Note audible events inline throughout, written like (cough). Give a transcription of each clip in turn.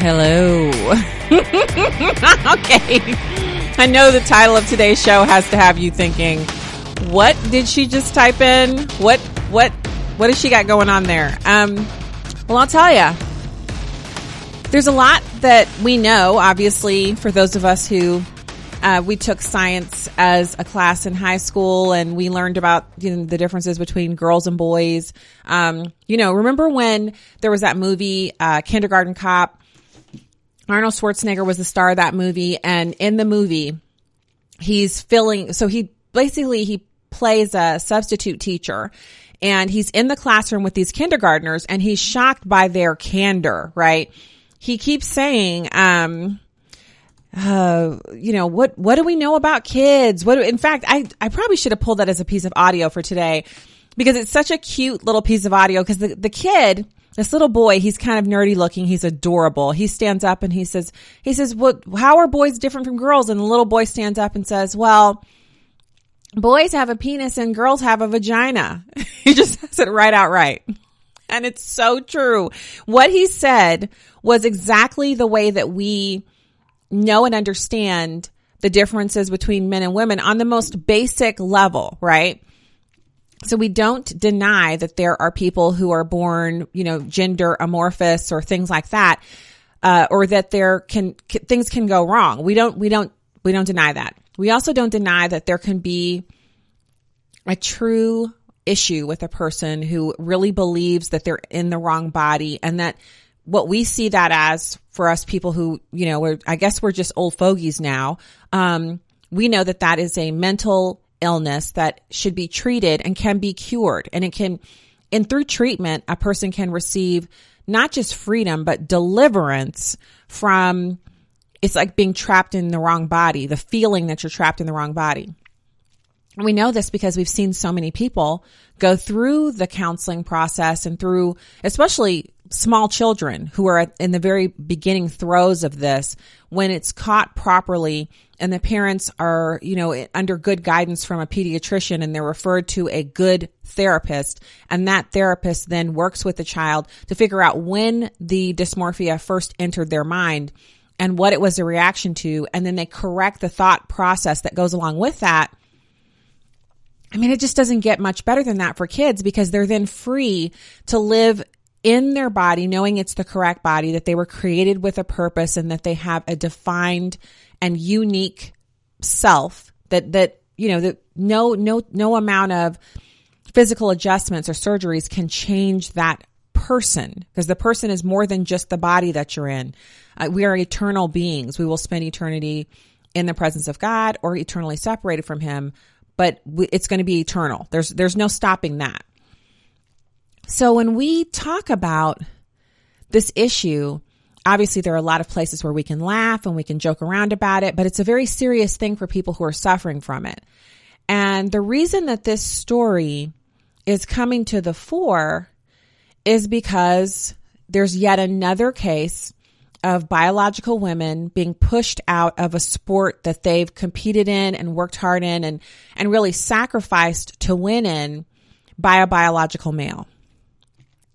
Hello. (laughs) okay. I know the title of today's show has to have you thinking, what did she just type in? What what what has she got going on there? Um well, I'll tell you. There's a lot that we know, obviously, for those of us who uh, we took science as a class in high school and we learned about you know, the differences between girls and boys. Um, you know, remember when there was that movie, uh, Kindergarten Cop? Arnold Schwarzenegger was the star of that movie. And in the movie, he's filling, so he basically, he plays a substitute teacher and he's in the classroom with these kindergartners and he's shocked by their candor, right? He keeps saying, um, uh, you know, what, what do we know about kids? What, in fact, I, I probably should have pulled that as a piece of audio for today because it's such a cute little piece of audio because the, the kid, this little boy, he's kind of nerdy looking. He's adorable. He stands up and he says, he says, what, how are boys different from girls? And the little boy stands up and says, well, boys have a penis and girls have a vagina. (laughs) he just says it right out right. And it's so true. What he said was exactly the way that we know and understand the differences between men and women on the most basic level, right? So we don't deny that there are people who are born, you know, gender amorphous or things like that, uh, or that there can, things can go wrong. We don't, we don't, we don't deny that. We also don't deny that there can be a true issue with a person who really believes that they're in the wrong body and that what we see that as for us people who, you know, we're, I guess we're just old fogies now. Um, we know that that is a mental illness that should be treated and can be cured. And it can, and through treatment, a person can receive not just freedom, but deliverance from, it's like being trapped in the wrong body, the feeling that you're trapped in the wrong body. We know this because we've seen so many people go through the counseling process and through, especially small children who are in the very beginning throes of this when it's caught properly and the parents are, you know, under good guidance from a pediatrician and they're referred to a good therapist. And that therapist then works with the child to figure out when the dysmorphia first entered their mind and what it was a reaction to. And then they correct the thought process that goes along with that. I mean, it just doesn't get much better than that for kids because they're then free to live in their body, knowing it's the correct body, that they were created with a purpose and that they have a defined and unique self that, that, you know, that no, no, no amount of physical adjustments or surgeries can change that person because the person is more than just the body that you're in. Uh, we are eternal beings. We will spend eternity in the presence of God or eternally separated from him but it's going to be eternal. There's, there's no stopping that. So when we talk about this issue, obviously there are a lot of places where we can laugh and we can joke around about it, but it's a very serious thing for people who are suffering from it. And the reason that this story is coming to the fore is because there's yet another case of biological women being pushed out of a sport that they've competed in and worked hard in and, and really sacrificed to win in by a biological male.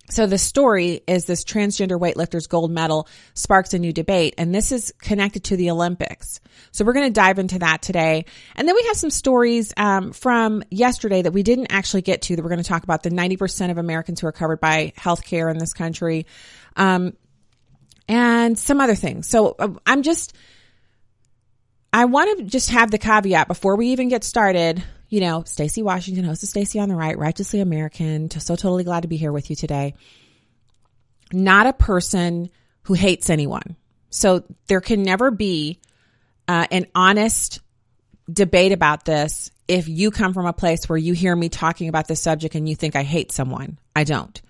So the story is this transgender weightlifter's gold medal sparks a new debate, and this is connected to the Olympics. So we're going to dive into that today, and then we have some stories um, from yesterday that we didn't actually get to. That we're going to talk about the ninety percent of Americans who are covered by health care in this country. Um, and some other things. So uh, I'm just, I want to just have the caveat before we even get started. You know, Stacy Washington, host of Stacy on the Right, Righteously American. So totally glad to be here with you today. Not a person who hates anyone. So there can never be uh, an honest debate about this if you come from a place where you hear me talking about this subject and you think I hate someone. I don't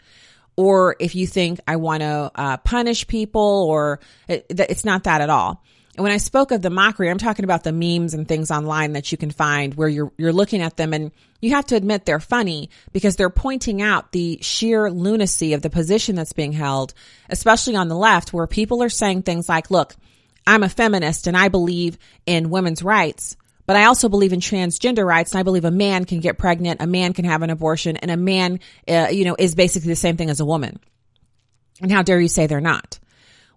or if you think I want to uh, punish people, or it, it's not that at all. And when I spoke of the mockery, I'm talking about the memes and things online that you can find where you're you're looking at them and you have to admit they're funny because they're pointing out the sheer lunacy of the position that's being held, especially on the left where people are saying things like, "Look, I'm a feminist and I believe in women's rights, but I also believe in transgender rights and I believe a man can get pregnant, a man can have an abortion and a man uh, you know is basically the same thing as a woman." And how dare you say they're not?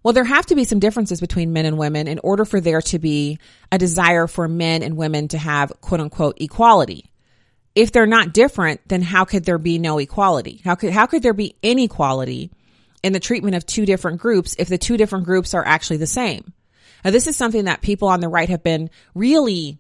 Well, there have to be some differences between men and women in order for there to be a desire for men and women to have quote unquote equality. If they're not different, then how could there be no equality? How could, how could there be inequality in the treatment of two different groups if the two different groups are actually the same? Now, this is something that people on the right have been really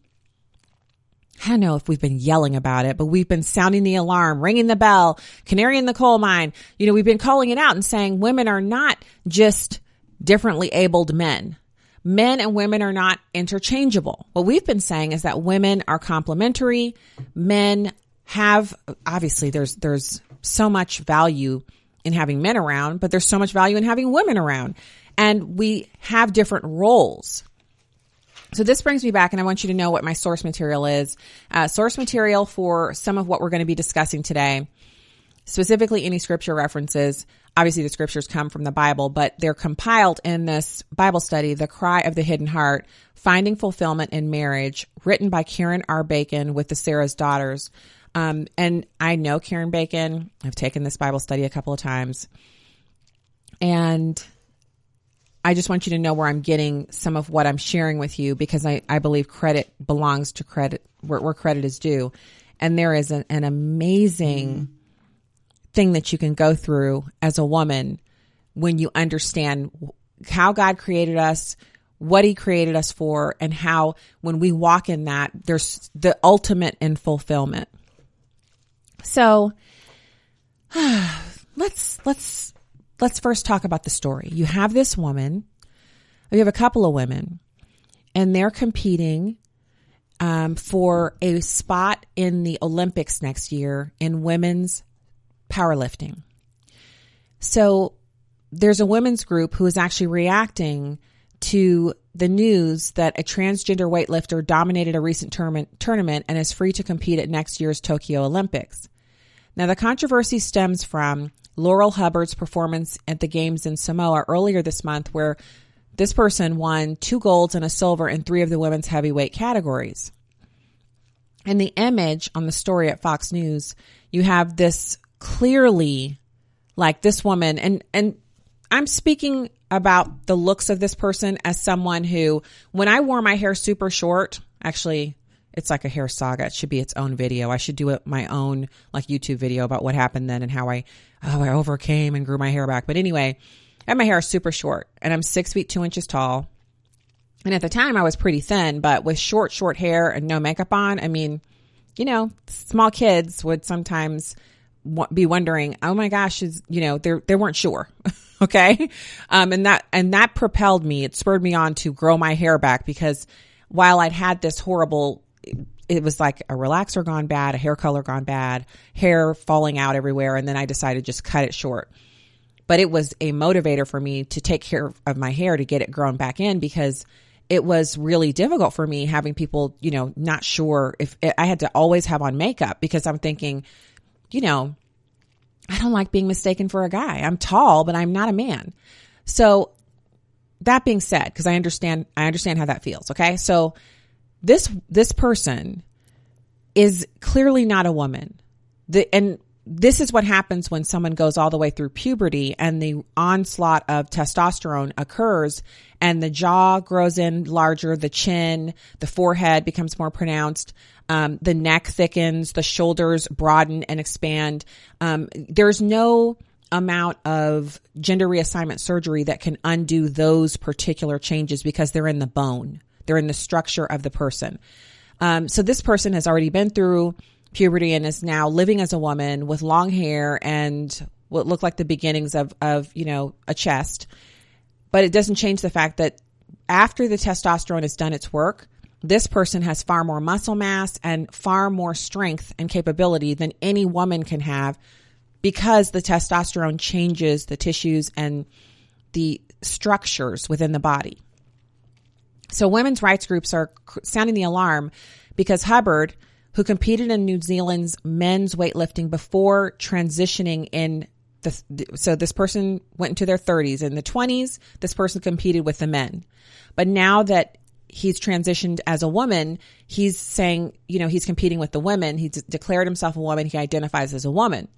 I don't know if we've been yelling about it, but we've been sounding the alarm, ringing the bell, canary in the coal mine. You know, we've been calling it out and saying women are not just differently abled men. Men and women are not interchangeable. What we've been saying is that women are complementary. Men have, obviously there's, there's so much value in having men around, but there's so much value in having women around. And we have different roles. So this brings me back and I want you to know what my source material is. Uh, source material for some of what we're going to be discussing today specifically any scripture references. Obviously, the scriptures come from the Bible, but they're compiled in this Bible study, The Cry of the Hidden Heart, Finding Fulfillment in Marriage, written by Karen R. Bacon with the Sarah's Daughters. Um, and I know Karen Bacon. I've taken this Bible study a couple of times. And I just want you to know where I'm getting some of what I'm sharing with you because I, I believe credit belongs to credit where, where credit is due. And there is an, an amazing mm-hmm thing that you can go through as a woman when you understand how God created us, what he created us for, and how when we walk in that, there's the ultimate in fulfillment. So (sighs) let's, let's, let's first talk about the story. You have this woman, you have a couple of women, and they're competing um, for a spot in the Olympics next year in women's powerlifting. So there's a women's group who is actually reacting to the news that a transgender weightlifter dominated a recent tournament and is free to compete at next year's Tokyo Olympics. Now, the controversy stems from Laurel Hubbard's performance at the Games in Samoa earlier this month, where this person won two golds and a silver in three of the women's heavyweight categories. In the image on the story at Fox News, you have this clearly like this woman and and I'm speaking about the looks of this person as someone who when I wore my hair super short, actually it's like a hair saga. It should be its own video. I should do it my own like YouTube video about what happened then and how I oh I overcame and grew my hair back. But anyway, I had my hair is super short and I'm six feet two inches tall. And at the time I was pretty thin, but with short, short hair and no makeup on, I mean, you know, small kids would sometimes be wondering, oh my gosh, is, you know, they they weren't sure. (laughs) okay. Um, and that, and that propelled me. It spurred me on to grow my hair back because while I'd had this horrible, it was like a relaxer gone bad, a hair color gone bad, hair falling out everywhere. And then I decided just cut it short. But it was a motivator for me to take care of my hair to get it grown back in because it was really difficult for me having people, you know, not sure if I had to always have on makeup because I'm thinking, you know, I don't like being mistaken for a guy. I'm tall, but I'm not a man. So that being said, because I understand, I understand how that feels. Okay. So this, this person is clearly not a woman. The, and this is what happens when someone goes all the way through puberty and the onslaught of testosterone occurs and the jaw grows in larger, the chin, the forehead becomes more pronounced. Um, the neck thickens, the shoulders broaden and expand. Um, there's no amount of gender reassignment surgery that can undo those particular changes because they're in the bone. They're in the structure of the person. Um, so this person has already been through puberty and is now living as a woman with long hair and what look like the beginnings of, of, you know, a chest. But it doesn't change the fact that after the testosterone has done its work, this person has far more muscle mass and far more strength and capability than any woman can have because the testosterone changes the tissues and the structures within the body. So women's rights groups are sounding the alarm because Hubbard, who competed in New Zealand's men's weightlifting before transitioning in the, so this person went into their 30s. In the 20s, this person competed with the men. But now that he's transitioned as a woman, he's saying, you know, he's competing with the women. He's declared himself a woman. He identifies as a woman.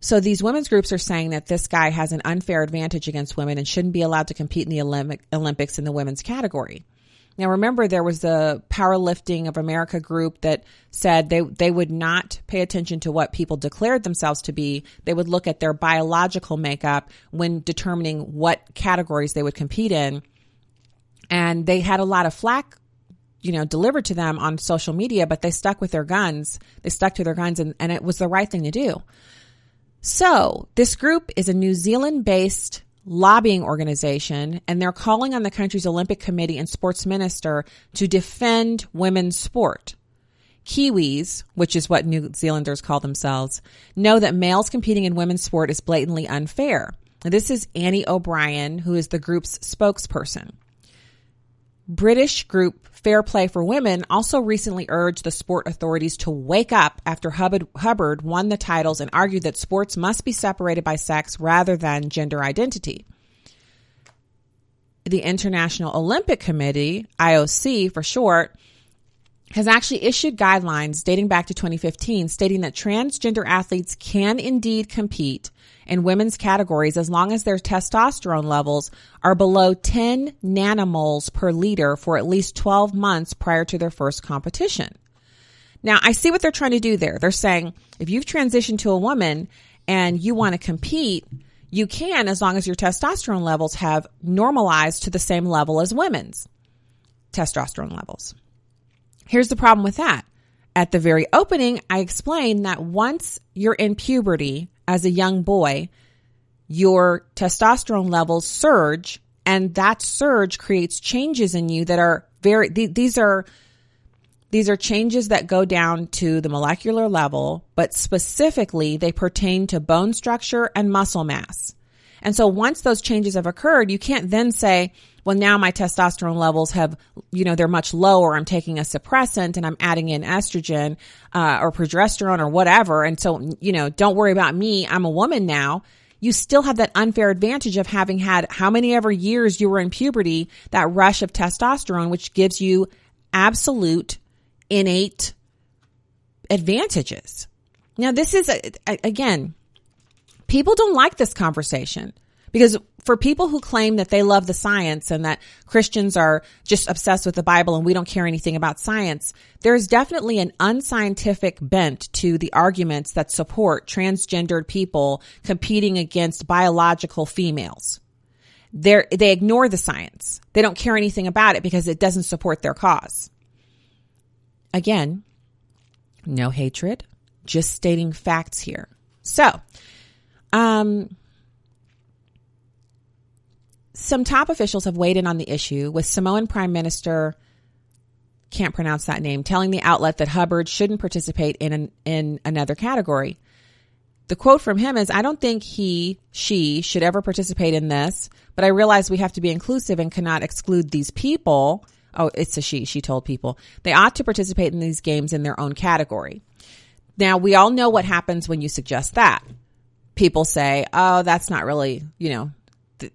So these women's groups are saying that this guy has an unfair advantage against women and shouldn't be allowed to compete in the Olympic, Olympics in the women's category. Now remember there was the powerlifting of America group that said they they would not pay attention to what people declared themselves to be. They would look at their biological makeup when determining what categories they would compete in. And they had a lot of flack you know, delivered to them on social media, but they stuck with their guns. They stuck to their guns and, and it was the right thing to do. So this group is a New Zealand based lobbying organization and they're calling on the country's Olympic Committee and sports minister to defend women's sport. Kiwis, which is what New Zealanders call themselves, know that males competing in women's sport is blatantly unfair. This is Annie O'Brien, who is the group's spokesperson. British group Fair Play for Women also recently urged the sport authorities to wake up after Hubbard, Hubbard won the titles and argued that sports must be separated by sex rather than gender identity. The International Olympic Committee, IOC for short, has actually issued guidelines dating back to 2015 stating that transgender athletes can indeed compete in women's categories as long as their testosterone levels are below 10 nanomoles per liter for at least 12 months prior to their first competition. Now, I see what they're trying to do there. They're saying if you've transitioned to a woman and you want to compete, you can as long as your testosterone levels have normalized to the same level as women's testosterone levels. Here's the problem with that. At the very opening, I explained that once you're in puberty as a young boy, your testosterone levels surge and that surge creates changes in you that are very, th- these are, these are changes that go down to the molecular level, but specifically they pertain to bone structure and muscle mass. And so once those changes have occurred, you can't then say, well, now my testosterone levels have, you know, they're much lower. I'm taking a suppressant and I'm adding in estrogen, uh, or progesterone or whatever. And so, you know, don't worry about me. I'm a woman now. You still have that unfair advantage of having had how many ever years you were in puberty, that rush of testosterone, which gives you absolute innate advantages. Now, this is, again, people don't like this conversation. Because for people who claim that they love the science and that Christians are just obsessed with the Bible and we don't care anything about science, there is definitely an unscientific bent to the arguments that support transgendered people competing against biological females. They're, they ignore the science. They don't care anything about it because it doesn't support their cause. Again, no hatred, just stating facts here. So, um, some top officials have weighed in on the issue, with Samoan Prime Minister can't pronounce that name telling the outlet that Hubbard shouldn't participate in an, in another category. The quote from him is, I don't think he, she should ever participate in this, but I realize we have to be inclusive and cannot exclude these people. Oh, it's a she, she told people. They ought to participate in these games in their own category. Now, we all know what happens when you suggest that. People say, oh, that's not really, you know,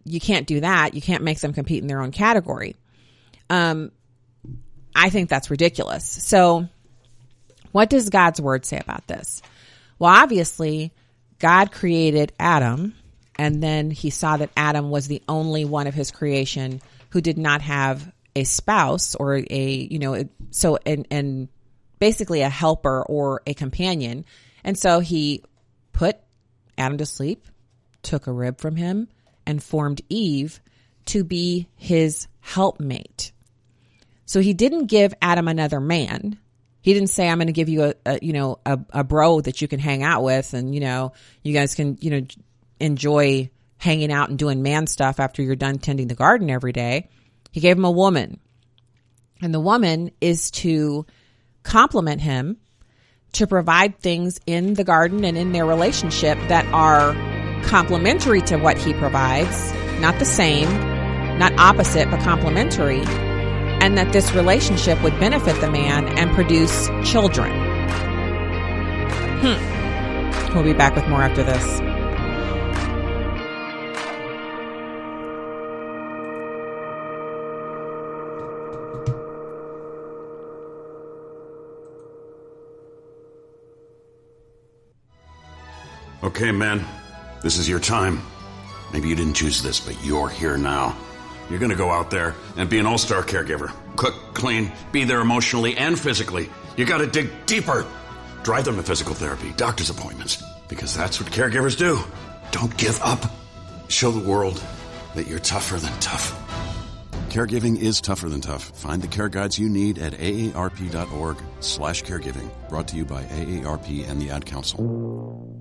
you can't do that. You can't make them compete in their own category. Um, I think that's ridiculous. So, what does God's word say about this? Well, obviously, God created Adam, and then he saw that Adam was the only one of his creation who did not have a spouse or a, you know, so, and, and basically a helper or a companion. And so he put Adam to sleep, took a rib from him, and formed Eve to be his helpmate. So he didn't give Adam another man. He didn't say, I'm going to give you a, a you know, a, a, bro that you can hang out with and, you know, you guys can, you know, enjoy hanging out and doing man stuff after you're done tending the garden every day. He gave him a woman. And the woman is to complement him, to provide things in the garden and in their relationship that are complementary to what he provides, not the same, not opposite, but complementary, and that this relationship would benefit the man and produce children. Hmm. We'll be back with more after this. Okay, man. This is your time. Maybe you didn't choose this, but you're here now. You're gonna go out there and be an all-star caregiver. Cook, clean, be there emotionally and physically. You gotta dig deeper. Drive them to physical therapy, doctor's appointments, because that's what caregivers do. Don't give up. Show the world that you're tougher than tough. Caregiving is tougher than tough. Find the care guides you need at aarp.org slash caregiving. Brought to you by AARP and the Ad Council.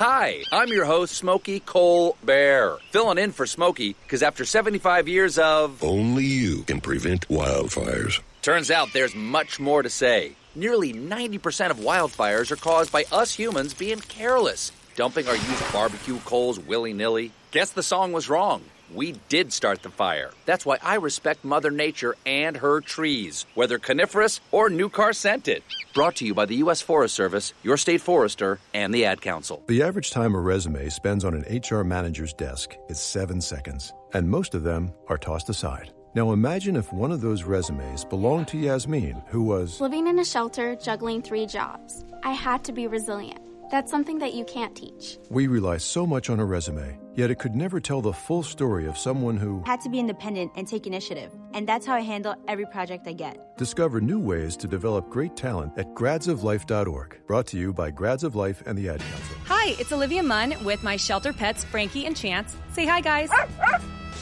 Hi, I'm your host, Smokey Cole Bear. Filling in for Smokey because after 75 years of. Only you can prevent wildfires. Turns out there's much more to say. Nearly 90% of wildfires are caused by us humans being careless, dumping our used barbecue coals willy nilly. Guess the song was wrong. We did start the fire. That's why I respect Mother Nature and her trees, whether coniferous or new car scented. Brought to you by the U.S. Forest Service, your state forester, and the Ad Council. The average time a resume spends on an HR manager's desk is seven seconds, and most of them are tossed aside. Now imagine if one of those resumes belonged to Yasmin, who was. Living in a shelter, juggling three jobs. I had to be resilient. That's something that you can't teach. We rely so much on a resume, yet it could never tell the full story of someone who. Had to be independent and take initiative, and that's how I handle every project I get. Discover new ways to develop great talent at gradsoflife.org. Brought to you by Grads of Life and the Ad Council. Hi, it's Olivia Munn with my shelter pets, Frankie and Chance. Say hi, guys.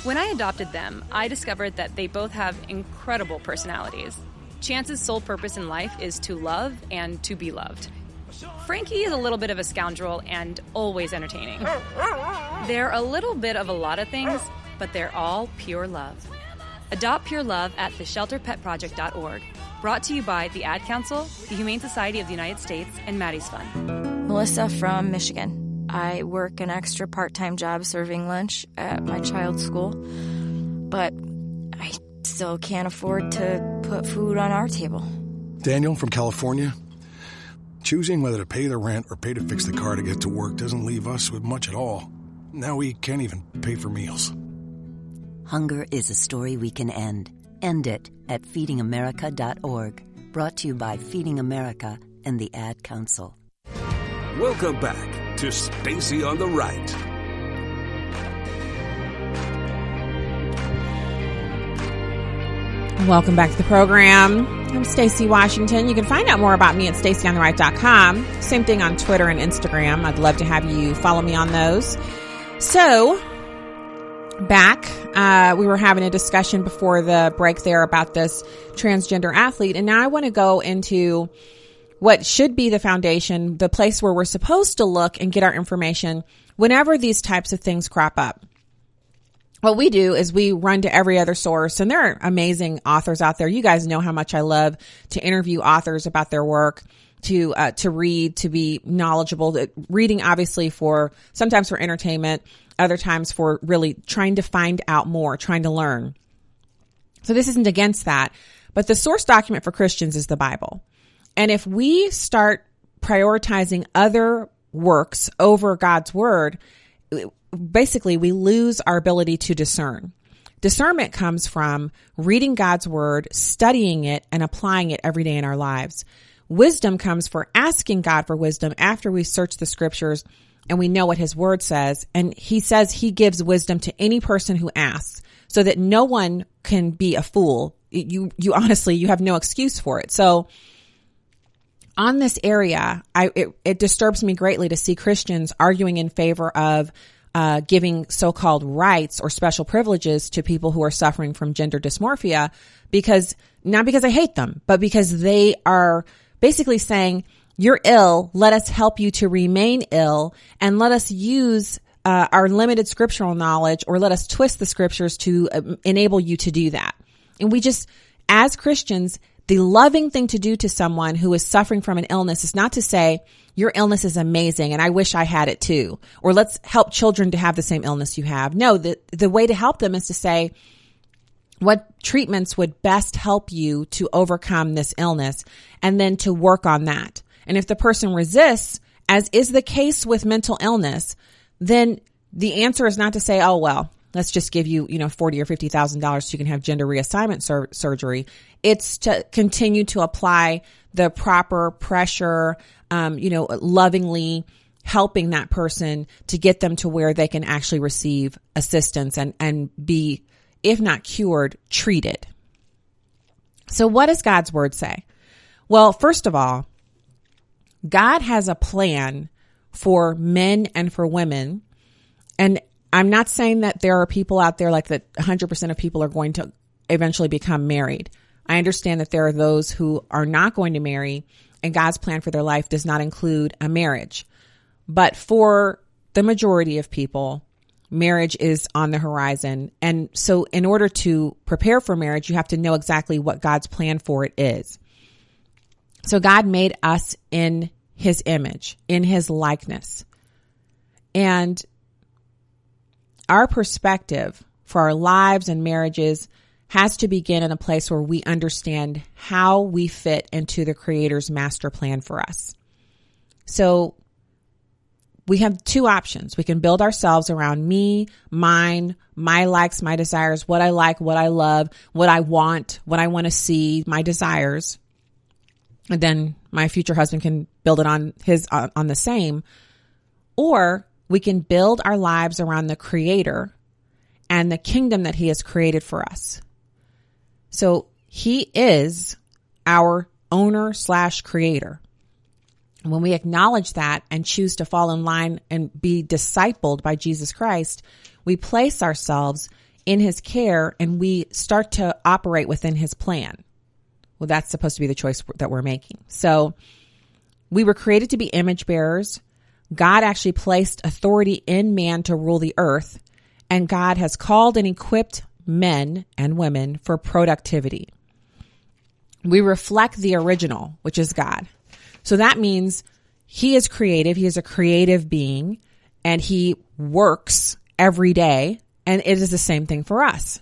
When I adopted them, I discovered that they both have incredible personalities. Chance's sole purpose in life is to love and to be loved. Frankie is a little bit of a scoundrel and always entertaining. They're a little bit of a lot of things, but they're all pure love. Adopt Pure Love at theshelterpetproject.org. Brought to you by the Ad Council, the Humane Society of the United States, and Maddie's Fund. Melissa from Michigan. I work an extra part time job serving lunch at my child's school, but I still can't afford to put food on our table. Daniel from California. Choosing whether to pay the rent or pay to fix the car to get to work doesn't leave us with much at all. Now we can't even pay for meals. Hunger is a story we can end. End it at feedingamerica.org. Brought to you by Feeding America and the Ad Council. Welcome back to Stacy on the Right. Welcome back to the program. I'm Stacy Washington. You can find out more about me at stacyontheright.com. Same thing on Twitter and Instagram. I'd love to have you follow me on those. So, back, uh, we were having a discussion before the break there about this transgender athlete, and now I want to go into what should be the foundation, the place where we're supposed to look and get our information whenever these types of things crop up what we do is we run to every other source and there are amazing authors out there. You guys know how much I love to interview authors about their work, to, uh, to read, to be knowledgeable, reading obviously for sometimes for entertainment, other times for really trying to find out more, trying to learn. So this isn't against that, but the source document for Christians is the Bible. And if we start prioritizing other works over God's word, basically we lose our ability to discern. Discernment comes from reading God's word, studying it, and applying it every day in our lives. Wisdom comes for asking God for wisdom after we search the scriptures and we know what his word says. And he says he gives wisdom to any person who asks so that no one can be a fool. You, you honestly, you have no excuse for it. So on this area, I, it, it disturbs me greatly to see Christians arguing in favor of uh, giving so-called rights or special privileges to people who are suffering from gender dysmorphia because not because I hate them, but because they are basically saying, you're ill. Let us help you to remain ill and let us use uh, our limited scriptural knowledge or let us twist the scriptures to uh, enable you to do that. And we just, as Christians, the loving thing to do to someone who is suffering from an illness is not to say, your illness is amazing and I wish I had it too. Or let's help children to have the same illness you have. No, the, the way to help them is to say, what treatments would best help you to overcome this illness and then to work on that. And if the person resists, as is the case with mental illness, then the answer is not to say, oh, well, let's just give you, you know, 40 or $50,000 so you can have gender reassignment sur- surgery. It's to continue to apply the proper pressure, um, you know, lovingly helping that person to get them to where they can actually receive assistance and, and be, if not cured, treated. So what does God's word say? Well, first of all, God has a plan for men and for women. And I'm not saying that there are people out there like that 100% of people are going to eventually become married. I understand that there are those who are not going to marry and God's plan for their life does not include a marriage. But for the majority of people, marriage is on the horizon. And so in order to prepare for marriage, you have to know exactly what God's plan for it is. So God made us in his image, in his likeness. And our perspective for our lives and marriages has to begin in a place where we understand how we fit into the creator's master plan for us. So we have two options. We can build ourselves around me, mine, my likes, my desires, what I like, what I love, what I want, what I want to see, my desires and then my future husband can build it on his on the same or we can build our lives around the creator and the kingdom that he has created for us so he is our owner slash creator when we acknowledge that and choose to fall in line and be discipled by jesus christ we place ourselves in his care and we start to operate within his plan well, that's supposed to be the choice that we're making. So we were created to be image bearers. God actually placed authority in man to rule the earth, and God has called and equipped men and women for productivity. We reflect the original, which is God. So that means he is creative. He is a creative being and he works every day. And it is the same thing for us.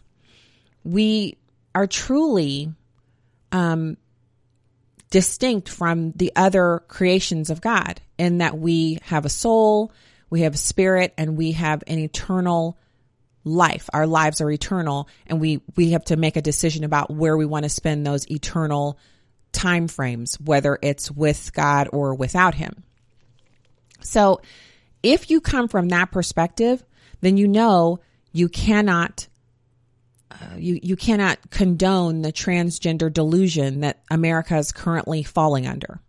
We are truly um, distinct from the other creations of God in that we have a soul, we have a spirit, and we have an eternal life. Our lives are eternal, and we we have to make a decision about where we want to spend those eternal time frames, whether it's with God or without Him. So, if you come from that perspective, then you know you cannot uh, you you cannot condone the transgender delusion that America is currently falling under.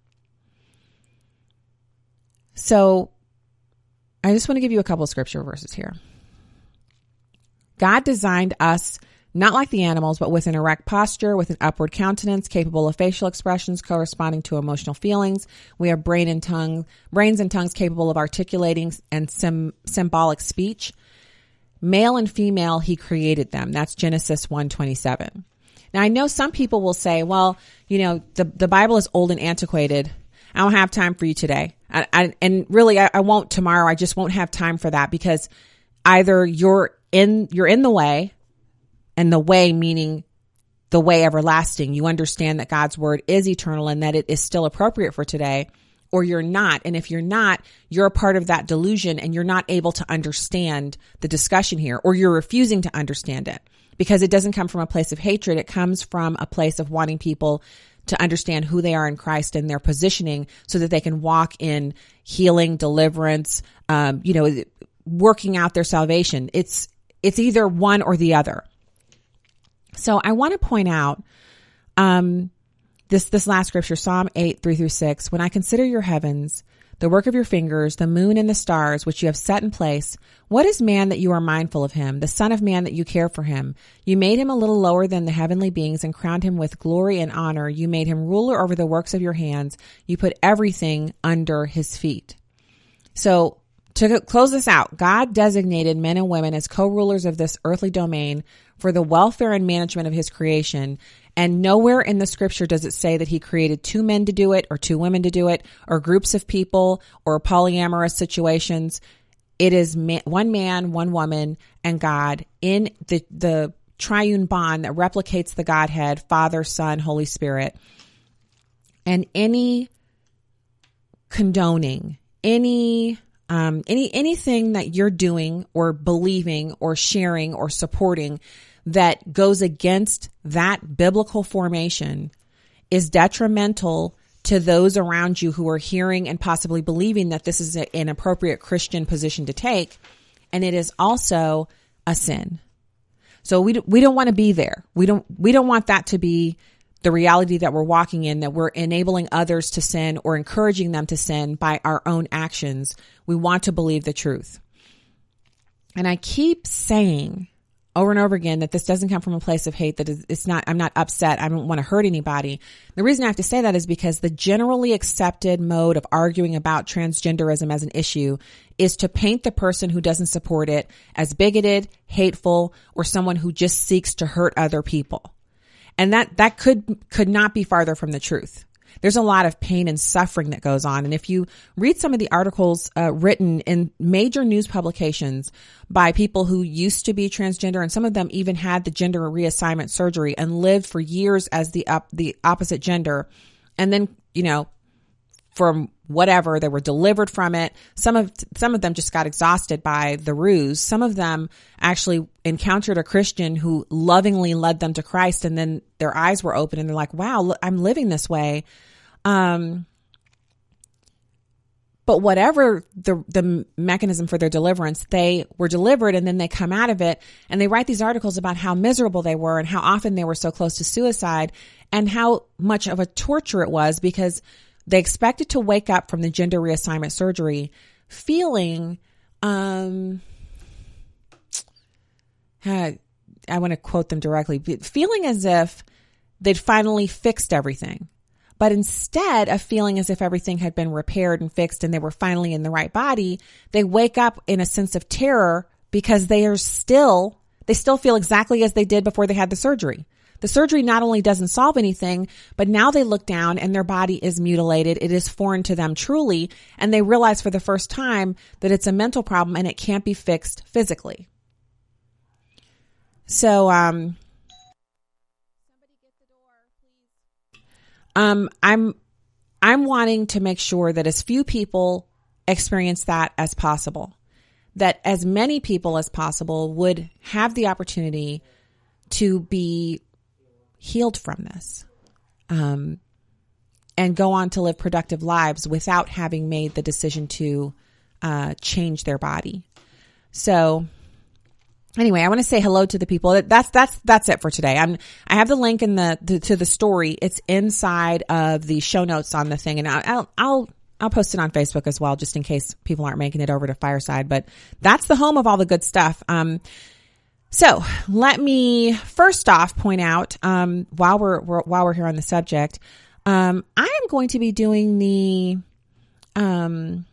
So, I just want to give you a couple of scripture verses here. God designed us not like the animals, but with an erect posture, with an upward countenance, capable of facial expressions corresponding to emotional feelings. We have brain and tongue, brains and tongues capable of articulating and sim, symbolic speech. Male and female, he created them. That's Genesis 127. Now I know some people will say, well, you know, the, the Bible is old and antiquated. I don't have time for you today. I, I, and really, I, I won't tomorrow. I just won't have time for that because either you're in, you're in the way and the way meaning the way everlasting. You understand that God's word is eternal and that it is still appropriate for today or you're not. And if you're not, you're a part of that delusion and you're not able to understand the discussion here or you're refusing to understand it because it doesn't come from a place of hatred. It comes from a place of wanting people to understand who they are in Christ and their positioning so that they can walk in healing, deliverance, um, you know, working out their salvation. It's, it's either one or the other. So I want to point out, um, this this last scripture, Psalm eight three through six. When I consider your heavens, the work of your fingers, the moon and the stars which you have set in place. What is man that you are mindful of him, the son of man that you care for him? You made him a little lower than the heavenly beings and crowned him with glory and honor. You made him ruler over the works of your hands. You put everything under his feet. So to close this out, God designated men and women as co-rulers of this earthly domain for the welfare and management of his creation. And nowhere in the scripture does it say that he created two men to do it or two women to do it or groups of people or polyamorous situations. It is one man, one woman and God in the, the triune bond that replicates the Godhead, Father, Son, Holy Spirit. And any condoning, any um, any anything that you're doing or believing or sharing or supporting that goes against that biblical formation is detrimental to those around you who are hearing and possibly believing that this is a, an appropriate Christian position to take, and it is also a sin. So we we don't want to be there. We don't we don't want that to be the reality that we're walking in, that we're enabling others to sin or encouraging them to sin by our own actions. We want to believe the truth. And I keep saying over and over again that this doesn't come from a place of hate, that it's not, I'm not upset. I don't want to hurt anybody. The reason I have to say that is because the generally accepted mode of arguing about transgenderism as an issue is to paint the person who doesn't support it as bigoted, hateful, or someone who just seeks to hurt other people. And that, that could, could not be farther from the truth. There's a lot of pain and suffering that goes on. And if you read some of the articles uh, written in major news publications by people who used to be transgender, and some of them even had the gender reassignment surgery and lived for years as the up, the opposite gender, and then, you know, from whatever they were delivered from it. Some of some of them just got exhausted by the ruse. Some of them actually encountered a christian who lovingly led them to christ and then their eyes were open and they're like wow i'm living this way. Um but whatever the the mechanism for their deliverance they were delivered and then they come out of it and they write these articles about how miserable they were and how often they were so close to suicide and how much of a torture it was because they expected to wake up from the gender reassignment surgery feeling, um, I want to quote them directly, feeling as if they'd finally fixed everything. But instead of feeling as if everything had been repaired and fixed and they were finally in the right body, they wake up in a sense of terror because they are still, they still feel exactly as they did before they had the surgery. The surgery not only doesn't solve anything, but now they look down and their body is mutilated. It is foreign to them truly. And they realize for the first time that it's a mental problem and it can't be fixed physically. So, um, um, I'm, I'm wanting to make sure that as few people experience that as possible, that as many people as possible would have the opportunity to be healed from this um, and go on to live productive lives without having made the decision to uh, change their body. So anyway, I want to say hello to the people. That's that's that's it for today. I'm I have the link in the, the to the story. It's inside of the show notes on the thing, and I'll I'll I'll post it on Facebook as well, just in case people aren't making it over to Fireside. But that's the home of all the good stuff. Um, so let me first off point out um, while we're, we're, while we're here on the subject, um, I am going to be doing the um,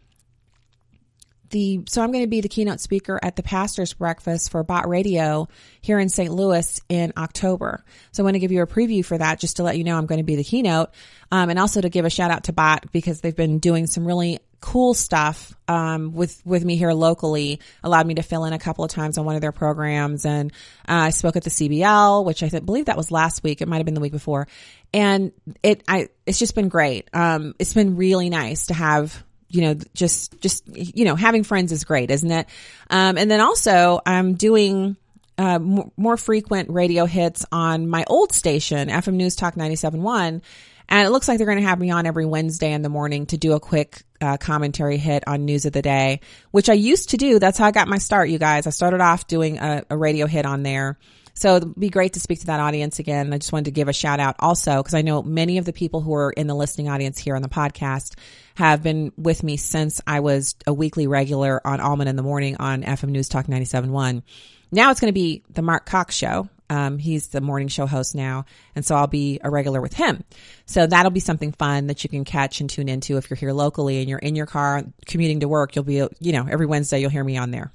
the so I'm going to be the keynote speaker at the pastors breakfast for Bott Radio here in St. Louis in October. So I want to give you a preview for that just to let you know I'm going to be the keynote um, and also to give a shout out to Bott because they've been doing some really cool stuff um, with with me here locally. Allowed me to fill in a couple of times on one of their programs, and uh, I spoke at the CBL, which I th- believe that was last week. It might have been the week before, and it I it's just been great. Um, it's been really nice to have you know just just you know having friends is great, isn't it? Um, and then also I'm doing. Uh, more, more frequent radio hits on my old station, FM News Talk 97.1 and it looks like they're going to have me on every Wednesday in the morning to do a quick uh, commentary hit on news of the day, which I used to do. That's how I got my start, you guys. I started off doing a, a radio hit on there. So it'd be great to speak to that audience again. I just wanted to give a shout out also because I know many of the people who are in the listening audience here on the podcast have been with me since I was a weekly regular on Allman in the Morning on FM News Talk 97.1. Now it's going to be the Marc Cox show. Um, he's the morning show host now. And so I'll be a regular with him. So that'll be something fun that you can catch and tune into if you're here locally and you're in your car commuting to work. You'll be, you know, every Wednesday you'll hear me on there.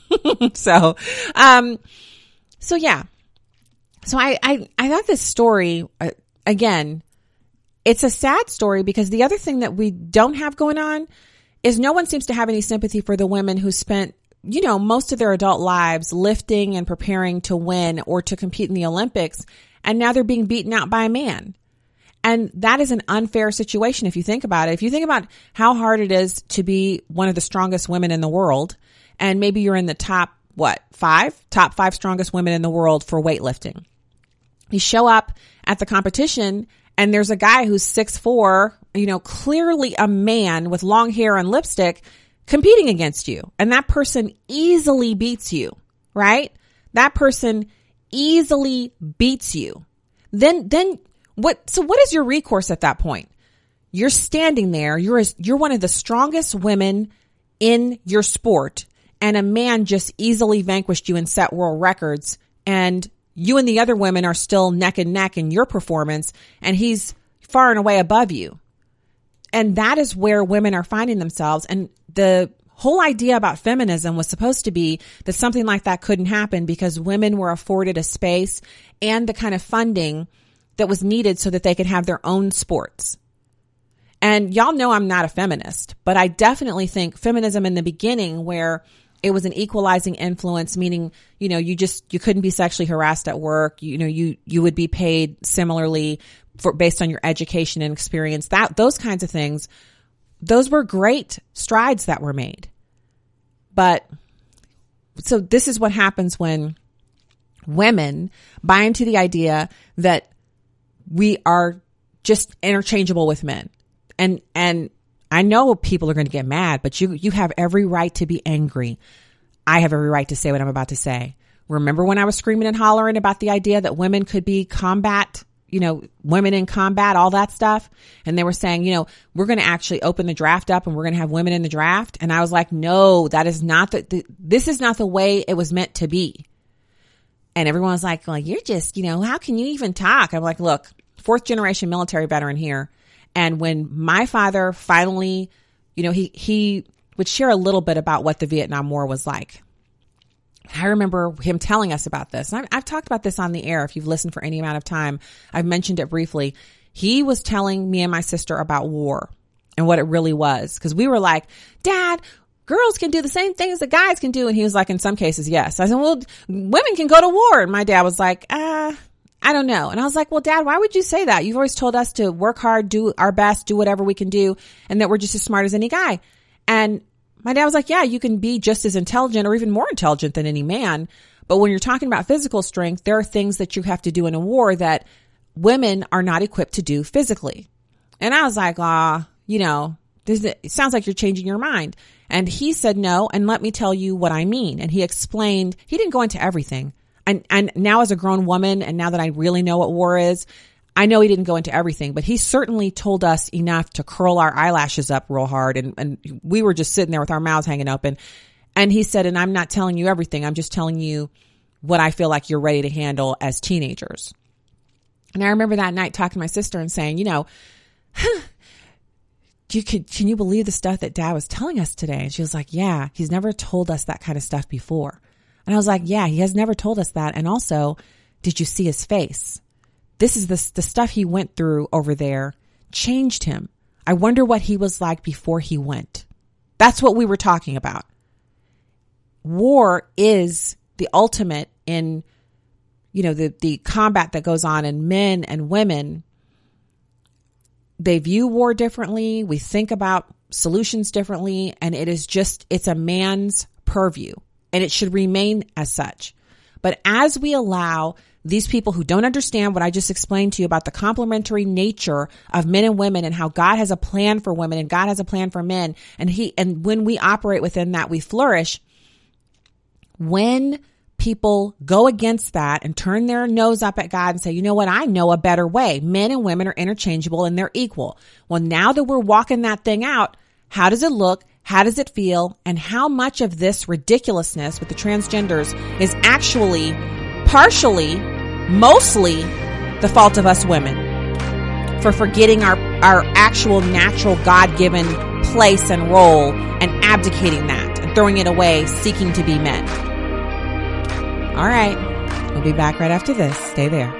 (laughs) so, um, so yeah. So I, I, I thought this story, uh, again, it's a sad story because the other thing that we don't have going on is no one seems to have any sympathy for the women who spent you know, most of their adult lives lifting and preparing to win or to compete in the Olympics. And now they're being beaten out by a man. And that is an unfair situation if you think about it. If you think about how hard it is to be one of the strongest women in the world, and maybe you're in the top, what, five? Top five strongest women in the world for weightlifting. You show up at the competition and there's a guy who's six four, you know, clearly a man with long hair and lipstick competing against you and that person easily beats you, right? That person easily beats you. Then, then what, so what is your recourse at that point? You're standing there. You're, you're one of the strongest women in your sport and a man just easily vanquished you and set world records and you and the other women are still neck and neck in your performance and he's far and away above you. And that is where women are finding themselves. And the whole idea about feminism was supposed to be that something like that couldn't happen because women were afforded a space and the kind of funding that was needed so that they could have their own sports. And y'all know I'm not a feminist, but I definitely think feminism in the beginning where it was an equalizing influence, meaning, you know, you just, you couldn't be sexually harassed at work. You know, you, you would be paid similarly for, based on your education and experience. That, those kinds of things those were great strides that were made. But so this is what happens when women buy into the idea that we are just interchangeable with men. And, and I know people are going to get mad, but you, you have every right to be angry. I have every right to say what I'm about to say. Remember when I was screaming and hollering about the idea that women could be combat you know, women in combat, all that stuff. And they were saying, you know, we're going to actually open the draft up and we're going to have women in the draft. And I was like, no, that is not the, the, this is not the way it was meant to be. And everyone was like, well, you're just, you know, how can you even talk? I'm like, look, fourth generation military veteran here. And when my father finally, you know, he, he would share a little bit about what the Vietnam War was like. I remember him telling us about this. I've, I've, talked about this on the air. If you've listened for any amount of time, I've mentioned it briefly. He was telling me and my sister about war and what it really was. Cause we were like, dad, girls can do the same things that guys can do. And he was like, in some cases, yes. I said, well, women can go to war. And my dad was like, ah, I don't know. And I was like, well, dad, why would you say that? You've always told us to work hard, do our best, do whatever we can do, and that we're just as smart as any guy. And my dad was like, yeah, you can be just as intelligent or even more intelligent than any man. But when you're talking about physical strength, there are things that you have to do in a war that women are not equipped to do physically. And I was like, ah, you know, this, it sounds like you're changing your mind. And he said no. And let me tell you what I mean. And he explained, he didn't go into everything. And, and now as a grown woman, and now that I really know what war is, I know he didn't go into everything, but he certainly told us enough to curl our eyelashes up real hard. And, and we were just sitting there with our mouths hanging open. And he said, and I'm not telling you everything. I'm just telling you what I feel like you're ready to handle as teenagers. And I remember that night talking to my sister and saying, you know, (laughs) you can, can you believe the stuff that dad was telling us today? And she was like, yeah, he's never told us that kind of stuff before. And I was like, yeah, he has never told us that. And also, did you see his face? This is the, the stuff he went through over there changed him. I wonder what he was like before he went. That's what we were talking about. War is the ultimate in, you know, the, the combat that goes on in men and women. They view war differently. We think about solutions differently. And it is just, it's a man's purview and it should remain as such. But as we allow these people who don't understand what I just explained to you about the complementary nature of men and women and how God has a plan for women and God has a plan for men. And he, and when we operate within that, we flourish. When people go against that and turn their nose up at God and say, you know what? I know a better way. Men and women are interchangeable and they're equal. Well, now that we're walking that thing out, how does it look? How does it feel? And how much of this ridiculousness with the transgenders is actually partially, mostly the fault of us women for forgetting our, our actual natural God given place and role and abdicating that and throwing it away, seeking to be men. All right. We'll be back right after this. Stay there.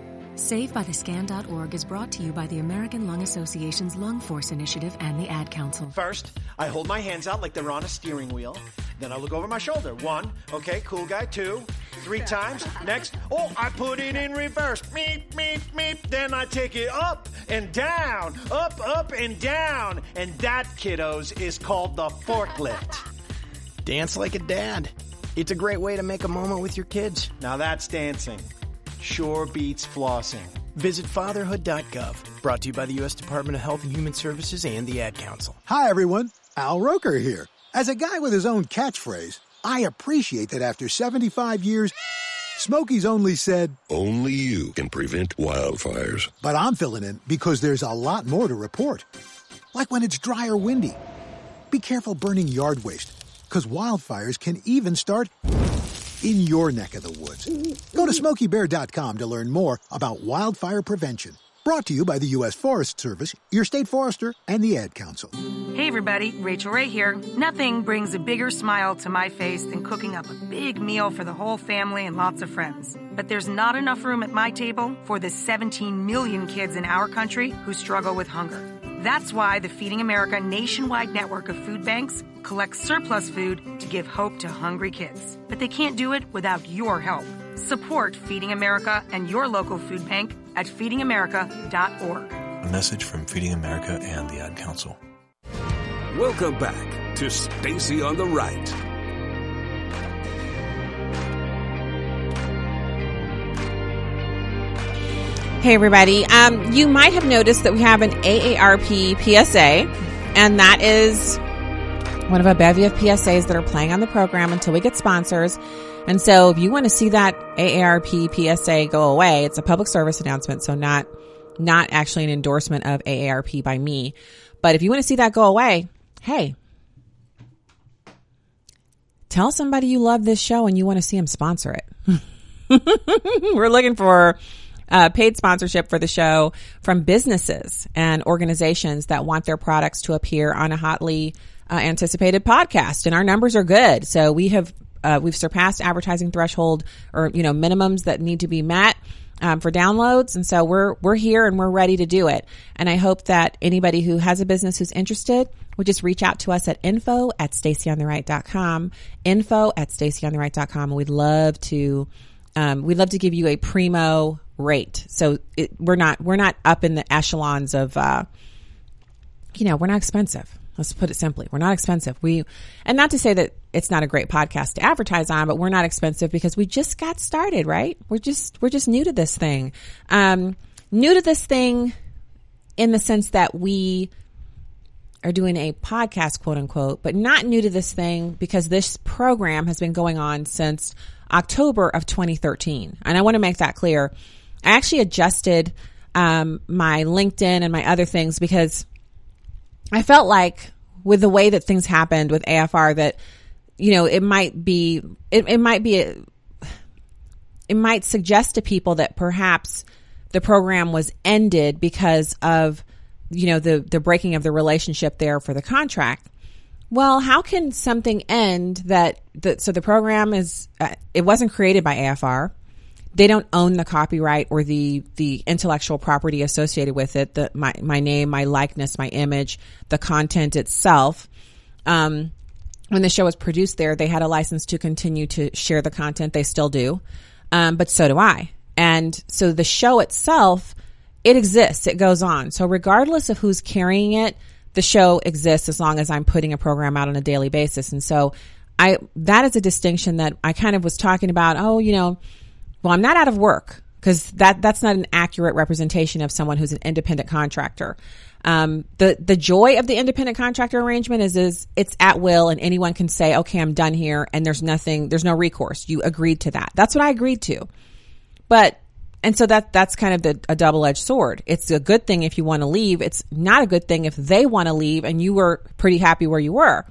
SaveByTheScan.org is brought to you by the American Lung Association's Lung Force Initiative and the Ad Council. First, I hold my hands out like they're on a steering wheel. Then I look over my shoulder. One, okay, cool guy. Two, three times. Next, oh, I put it in reverse. Meep, meep, meep. Then I take it up and down, up, up, and down. And that, kiddos, is called the forklift. Dance like a dad. It's a great way to make a moment with your kids. Now that's dancing sure beats flossing. Visit fatherhood.gov. Brought to you by the U.S. Department of Health and Human Services and the Ad Council. Hi, everyone. Al Roker here. As a guy with his own catchphrase, I appreciate that after 75 years, Smokey's only said, Only you can prevent wildfires. But I'm filling in because there's a lot more to report. Like when it's dry or windy. Be careful burning yard waste, because wildfires can even start in your neck of the woods. Go to smokeybear.com to learn more about wildfire prevention. Brought to you by the U.S. Forest Service, your state forester, and the Ad Council. Hey, everybody, Rachael Ray here. Nothing brings a bigger smile to my face than cooking up a big meal for the whole family and lots of friends. But there's not enough room at my table for the 17 million kids in our country who struggle with hunger. That's why the Feeding America nationwide network of food banks collects surplus food to give hope to hungry kids. But they can't do it without your help. Support Feeding America and your local food bank at feedingamerica.org. A message from Feeding America and the Ad Council. Welcome back to Stacy on the Right. Hey, everybody. Um, you might have noticed that we have an AARP PSA, and that is one of a bevy of PSAs that are playing on the program until we get sponsors. And so if you want to see that AARP PSA go away, it's a public service announcement, so not not actually an endorsement of AARP by me. But if you want to see that go away, hey, tell somebody you love this show and you want to see them sponsor it. (laughs) We're looking for uh, paid sponsorship for the show from businesses and organizations that want their products to appear on a hotly uh, anticipated podcast. And our numbers are good. So we have, uh, we've surpassed advertising threshold or, you know, minimums that need to be met. Um, for downloads. And so we're, we're here and we're ready to do it. And I hope that anybody who has a business who's interested would just reach out to us at info at stacyontheright.com, info at stacyontheright.com. And we'd love to, um, we'd love to give you a primo rate. So it, we're not we're not up in the echelons of uh, you know we're not expensive. Let's put it simply, we're not expensive. We and not to say that it's not a great podcast to advertise on, but we're not expensive because we just got started, right? We're just, we're just new to this thing. Um, new to this thing in the sense that we are doing a podcast, quote unquote, but not new to this thing because this program has been going on since October of 2013. And I want to make that clear. I actually adjusted um, my LinkedIn and my other things because I felt like with the way that things happened with AFR that you know it might be it, it might be a, it might suggest to people that perhaps the program was ended because of you know the the breaking of the relationship there for the contract. Well how can something end that so the program is uh, it wasn't created by afr they don't own the copyright or the the intellectual property associated with it the my my name my likeness my image the content itself. Um when the show was produced there they had a license to continue to share the content. They still do. Um but so do i. And so the show itself it exists. It goes on. So regardless of who's carrying it the show exists as long as i'm putting a program out on a daily basis. And so i that is a distinction that i kind of was talking about. Oh you know well, I'm not out of work because that that's not an accurate representation of someone who's an independent contractor. Um, the the joy of the independent contractor arrangement is is it's at will and anyone can say, okay, I'm done here, and there's nothing, there's no recourse. You agreed to that. That's what I agreed to. But and so that that's kind of the, a double edged sword. It's a good thing if you want to leave. It's not a good thing if they want to leave and you were pretty happy where you were.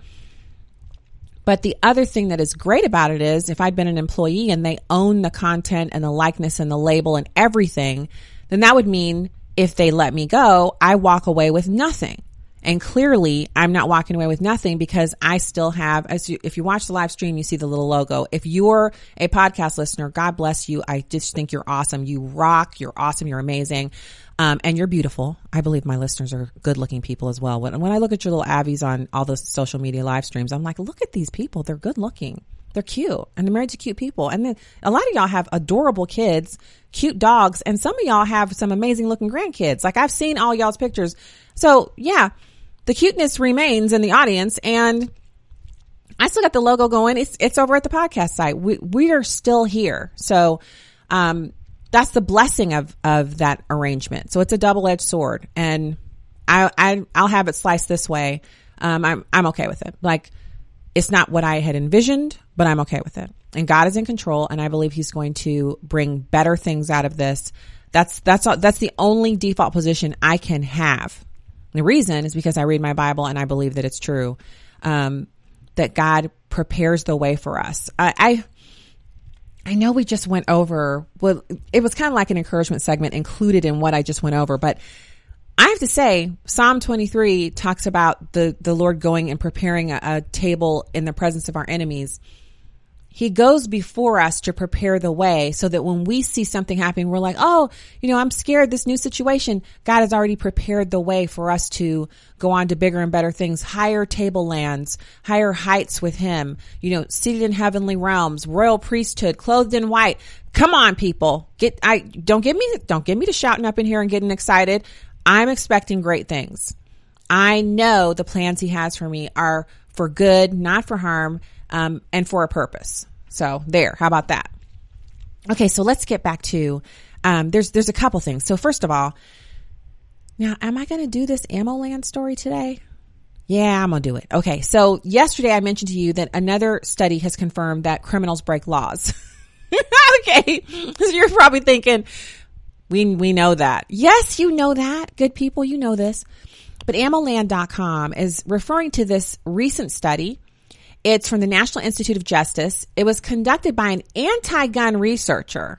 But the other thing that is great about it is if I'd been an employee and they own the content and the likeness and the label and everything, then that would mean if they let me go, I walk away with nothing. And clearly, I'm not walking away with nothing because I still have, as you, if you watch the live stream, you see the little logo. If you're a podcast listener, God bless you. I just think you're awesome. You rock. You're awesome. You're amazing. Um, and you're beautiful. I believe my listeners are good looking people as well. When, when I look at your little Abbies on all the social media live streams, I'm like, look at these people. They're good looking. They're cute and they're married to cute people. And then a lot of y'all have adorable kids, cute dogs, and some of y'all have some amazing looking grandkids. Like I've seen all y'all's pictures. So yeah, the cuteness remains in the audience and I still got the logo going. It's, it's over at the podcast site. We, we are still here. So, um, that's the blessing of of that arrangement. So it's a double edged sword, and I, I I'll have it sliced this way. Um, I'm I'm okay with it. Like it's not what I had envisioned, but I'm okay with it. And God is in control, and I believe He's going to bring better things out of this. That's that's that's the only default position I can have. the reason is because I read my Bible and I believe that it's true. Um, that God prepares the way for us. I, I I know we just went over, well, it was kind of like an encouragement segment included in what I just went over, but I have to say, Psalm 23 talks about the, the Lord going and preparing a, a table in the presence of our enemies. He goes before us to prepare the way so that when we see something happening, we're like, oh, you know, I'm scared this new situation. God has already prepared the way for us to go on to bigger and better things, higher tablelands, higher heights with Him, you know, seated in heavenly realms, royal priesthood, clothed in white. Come on, people. Get, I, don't get me, don't get me to shouting up in here and getting excited. I'm expecting great things. I know the plans He has for me are for good, not for harm um, and for a purpose. So there, how about that? Okay, so let's get back to um, there's there's a couple things. So first of all, now am I going to do this AmmoLand story today? Yeah, I'm gonna do it. Okay, so yesterday I mentioned to you that another study has confirmed that criminals break laws. (laughs) okay, so you're probably thinking, we we know that. Yes, you know that. Good people, you know this. But AmmoLand.com is referring to this recent study it's from the National Institute of Justice. It was conducted by an anti-gun researcher.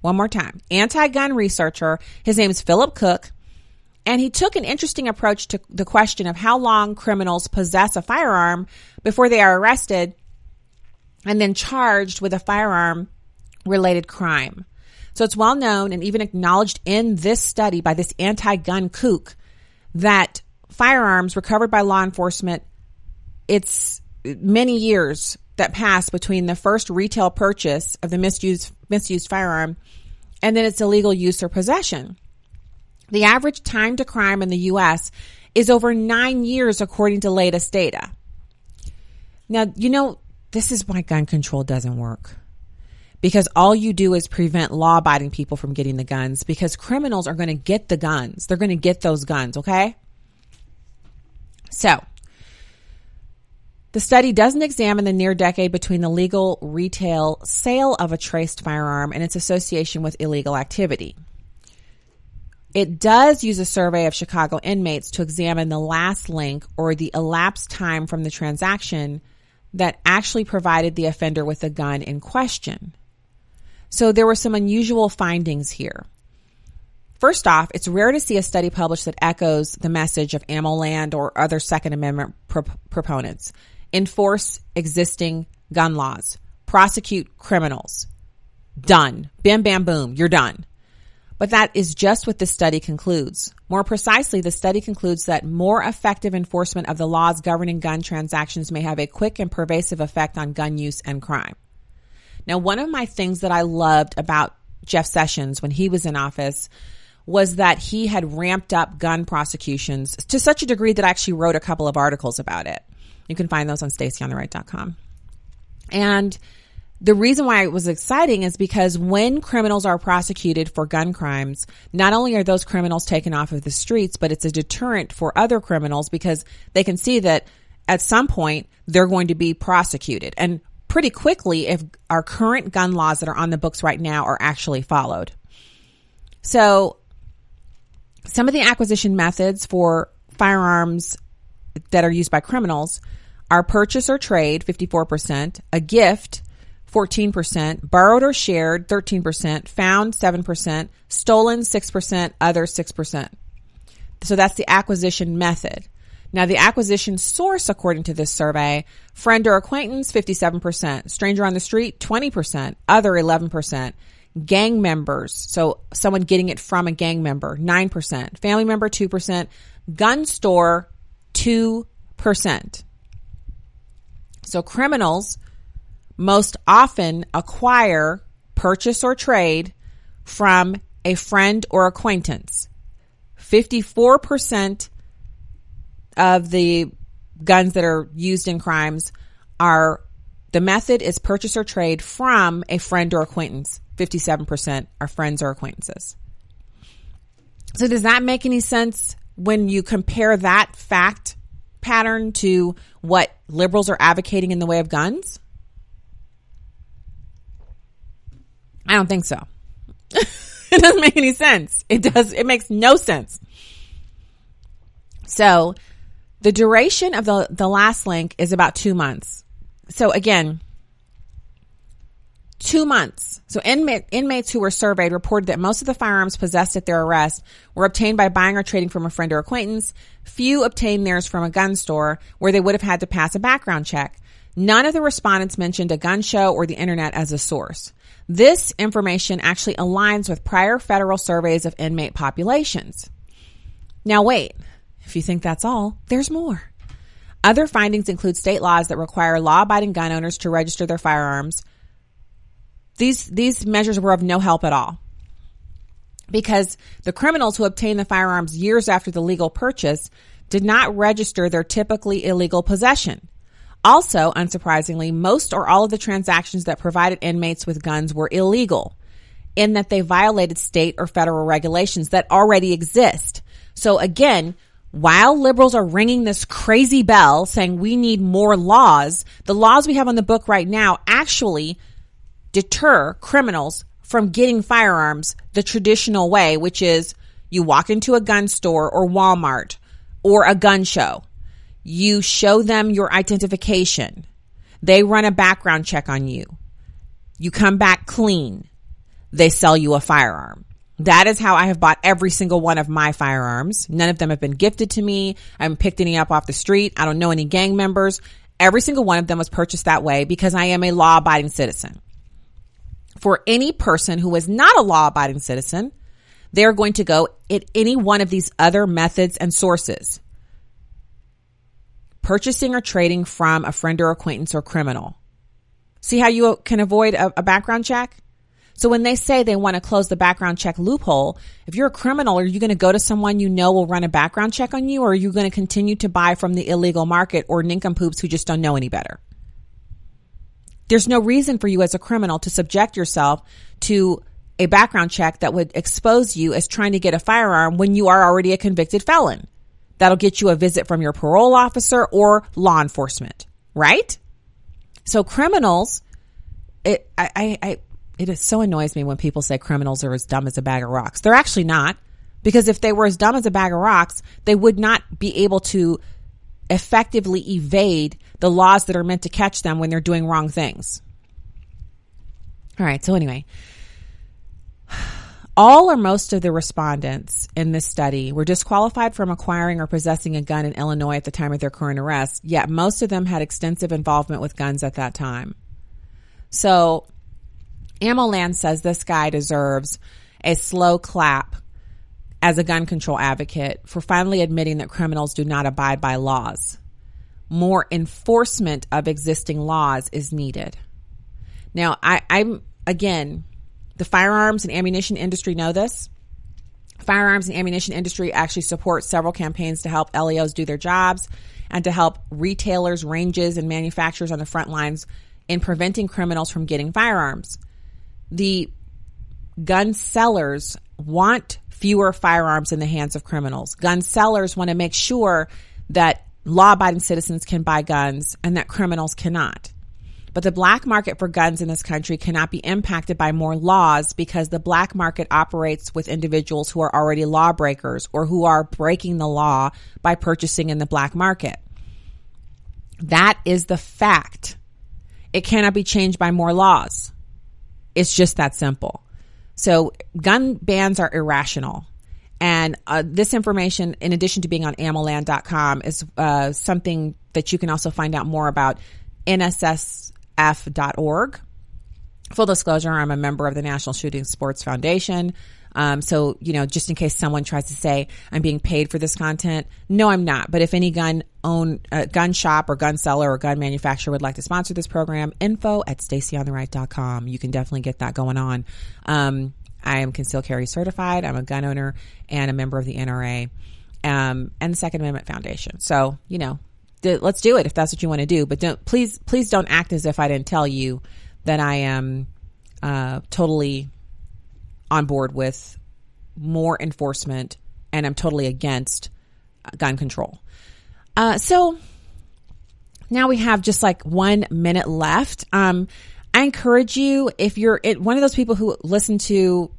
One more time. Anti-gun researcher. His name is Philip Cook. And he took an interesting approach to the question of how long criminals possess a firearm before they are arrested and then charged with a firearm related crime. So it's well known and even acknowledged in this study by this anti-gun kook that firearms recovered by law enforcement, it's many years that pass between the first retail purchase of the misused misused firearm and then its illegal use or possession. The average time to crime in the US is over 9 years according to latest data. Now, you know, this is why gun control doesn't work. Because all you do is prevent law abiding people from getting the guns because criminals are going to get the guns. They're going to get those guns, okay? So, the study doesn't examine the near decade between the legal retail sale of a traced firearm and its association with illegal activity. It does use a survey of Chicago inmates to examine the last link or the elapsed time from the transaction that actually provided the offender with the gun in question. So there were some unusual findings here. First off, it's rare to see a study published that echoes the message of AmmoLand or other Second Amendment pro- proponents. Enforce existing gun laws. Prosecute criminals. Done. Bam, bam, boom. You're done. But that is just what the study concludes. More precisely, the study concludes that more effective enforcement of the laws governing gun transactions may have a quick and pervasive effect on gun use and crime. Now, one of my things that I loved about Jeff Sessions when he was in office was that he had ramped up gun prosecutions to such a degree that I actually wrote a couple of articles about it. You can find those on stacyontheright.com. And the reason why it was exciting is because when criminals are prosecuted for gun crimes, not only are those criminals taken off of the streets, but it's a deterrent for other criminals because they can see that at some point they're going to be prosecuted and pretty quickly if our current gun laws that are on the books right now are actually followed. So some of the acquisition methods for firearms that are used by criminals are purchase or trade, 54%, a gift, 14%, borrowed or shared, 13%, found, 7%, stolen, 6%, other, 6%. So that's the acquisition method. Now, the acquisition source, according to this survey, friend or acquaintance, 57%, stranger on the street, 20%, other, 11%, gang members, so someone getting it from a gang member, 9%, family member, 2%, gun store, 2%. So criminals most often acquire, purchase, or trade from a friend or acquaintance. 54% of the guns that are used in crimes are the method is purchase or trade from a friend or acquaintance. 57% are friends or acquaintances. So does that make any sense when you compare that fact pattern to what liberals are advocating in the way of guns? I don't think so. (laughs) it doesn't make any sense. It does, it makes no sense. So the duration of the, the last link is about two months. So again, two months. So inmate, inmates who were surveyed reported that most of the firearms possessed at their arrest were obtained by buying or trading from a friend or acquaintance. Few obtained theirs from a gun store where they would have had to pass a background check. None of the respondents mentioned a gun show or the internet as a source. This information actually aligns with prior federal surveys of inmate populations. Now wait, if you think that's all, there's more. Other findings include state laws that require law-abiding gun owners to register their firearms. These, these measures were of no help at all. Because the criminals who obtained the firearms years after the legal purchase did not register their typically illegal possession. Also, unsurprisingly, most or all of the transactions that provided inmates with guns were illegal in that they violated state or federal regulations that already exist. So again, while liberals are ringing this crazy bell saying we need more laws, the laws we have on the book right now actually deter criminals from getting firearms the traditional way, which is you walk into a gun store or Walmart or a gun show you show them your identification. They run a background check on you. You come back clean. They sell you a firearm. That is how I have bought every single one of my firearms. None of them have been gifted to me. I haven't picked any up off the street. I don't know any gang members. Every single one of them was purchased that way because I am a law abiding citizen. For any person who is not a law abiding citizen, they're going to go at any one of these other methods and sources purchasing or trading from a friend or acquaintance or criminal. See how you can avoid a, a, background check? So when they say they want to close the background check loophole, if you're a criminal, are you going to go to someone you know will run a background check on you or are you going to continue to buy from the illegal market or nincompoops who just don't know any better? There's no reason for you as a criminal to subject yourself to a background check that would expose you as trying to get a firearm when you are already a convicted felon. That'll get you a visit from your parole officer or law enforcement, right? So criminals, it, I, I, it is so annoys me when people say criminals are as dumb as a bag of rocks. They're actually not. Because if they were as dumb as a bag of rocks, they would not be able to effectively evade the laws that are meant to catch them when they're doing wrong things. All right. So anyway, (sighs) all or most of the respondents in this study were disqualified from acquiring or possessing a gun in Illinois at the time of their current arrest, yet most of them had extensive involvement with guns at that time. So, AmmoLand says this guy deserves a slow clap as a gun control advocate for finally admitting that criminals do not abide by laws. More enforcement of existing laws is needed. Now, I, I'm again, the firearms and ammunition industry know this. Firearms and ammunition industry actually supports several campaigns to help LEOs do their jobs and to help retailers, ranges, and manufacturers on the front lines in preventing criminals from getting firearms. The gun sellers want fewer firearms in the hands of criminals. Gun sellers want to make sure that law abiding citizens can buy guns and that criminals cannot. But the black market for guns in this country cannot be impacted by more laws because the black market operates with individuals who are already lawbreakers or who are breaking the law by purchasing in the black market. That is the fact. It cannot be changed by more laws. It's just that simple. So gun bans are irrational. And uh, this information, in addition to being on ammoland.com, is uh, something that you can also find out more about nssf.org. Full disclosure, I'm a member of the National Shooting Sports Foundation. Um, so, you know, just in case someone tries to say I'm being paid for this content, no, I'm not. But if any gun own, uh, gun shop or gun seller or gun manufacturer would like to sponsor this program, info at stacyontheright.com. You can definitely get that going on. Um, I am concealed carry certified. I'm a gun owner and a member of the NRA, um, and the Second Amendment Foundation. So, you know, let's do it if that's what you want to do. But don't, please, please don't act as if I didn't tell you that I am, uh, totally on board with more enforcement and I'm totally against gun control. Uh, so now we have just like one minute left. Um, I encourage you if you're one of those people who listen to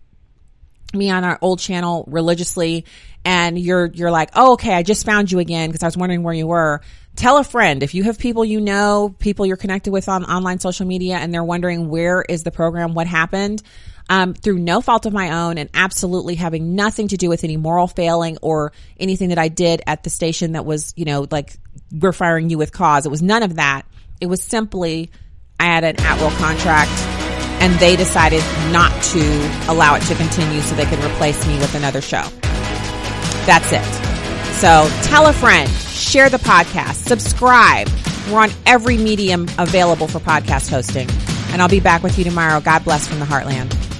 me on our old channel religiously and you're you're like, "Oh, okay, I just found you again because I was wondering where you were." Tell a friend. If you have people you know, people you're connected with on online social media and they're wondering where is the program, what happened, um, through no fault of my own and absolutely having nothing to do with any moral failing or anything that I did at the station that was, you know, like we're firing you with cause. It was none of that. It was simply I had an at will contract and they decided not to allow it to continue so they could replace me with another show. That's it. So tell a friend, share the podcast, subscribe. We're on every medium available for podcast hosting. And I'll be back with you tomorrow. God bless from the Heartland.